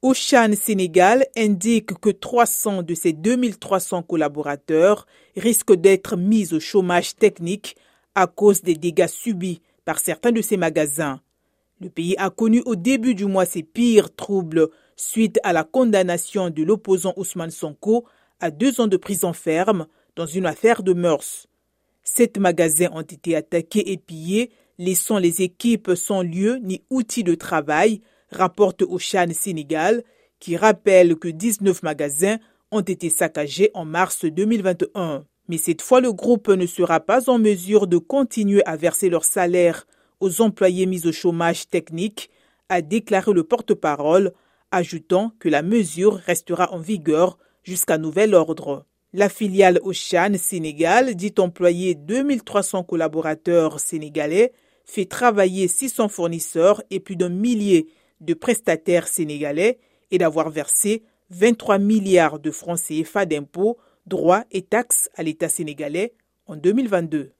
Ocean Sénégal indique que 300 de ses 2300 collaborateurs risquent d'être mis au chômage technique à cause des dégâts subis par certains de ses magasins. Le pays a connu au début du mois ses pires troubles suite à la condamnation de l'opposant Ousmane Sonko à deux ans de prison ferme dans une affaire de mœurs. Sept magasins ont été attaqués et pillés, laissant les équipes sans lieu ni outils de travail, rapporte Ocean Sénégal, qui rappelle que 19 magasins ont été saccagés en mars 2021. Mais cette fois, le groupe ne sera pas en mesure de continuer à verser leur salaire aux employés mis au chômage technique, a déclaré le porte-parole, ajoutant que la mesure restera en vigueur jusqu'à nouvel ordre. La filiale Ocean Sénégal dit employer 2300 collaborateurs sénégalais, fait travailler 600 fournisseurs et plus d'un millier de prestataires sénégalais et d'avoir versé 23 milliards de francs CFA d'impôts, droits et taxes à l'État sénégalais en 2022.